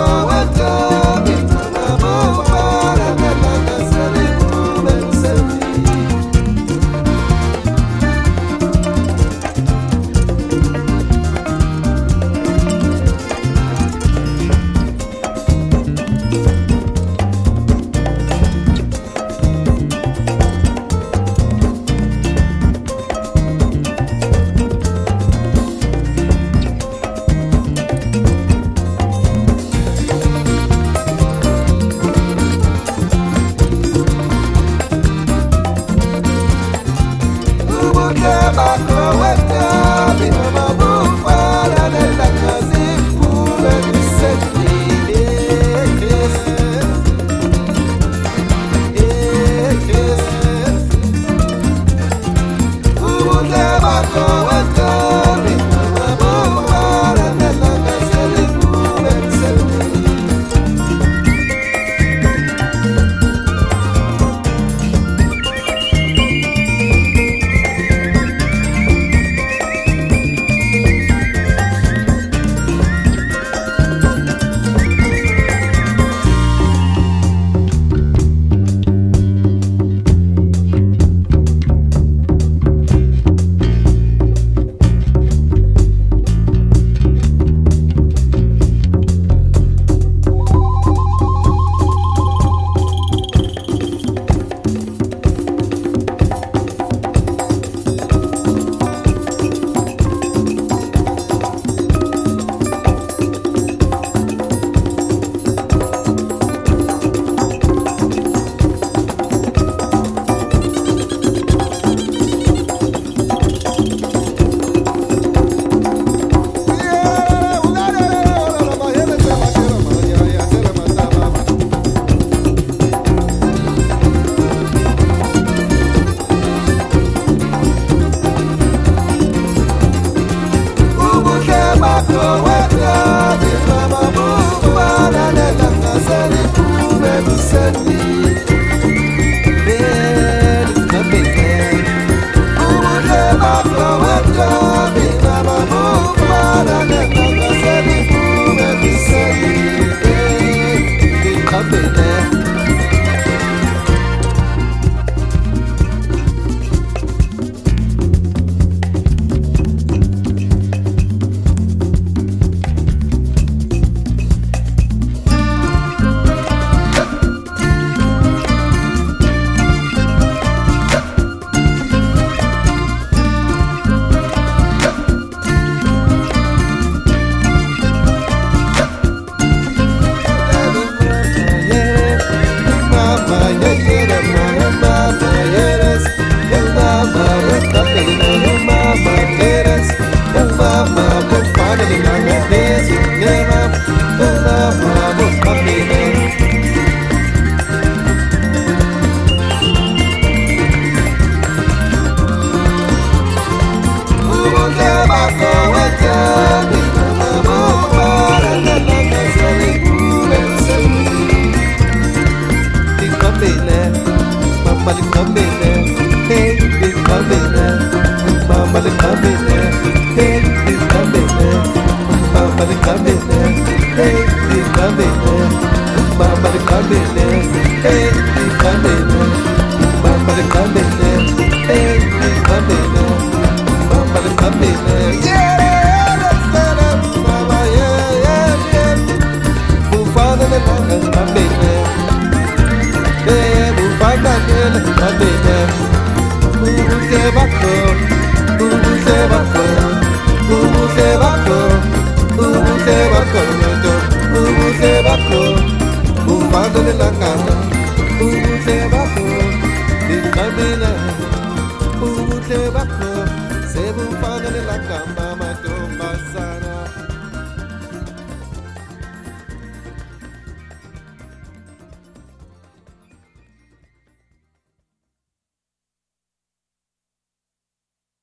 Oh fazer cabeça, tem de cabeça. Baba de cabeça, tem de cabeça. Baba de cabeça, tem de.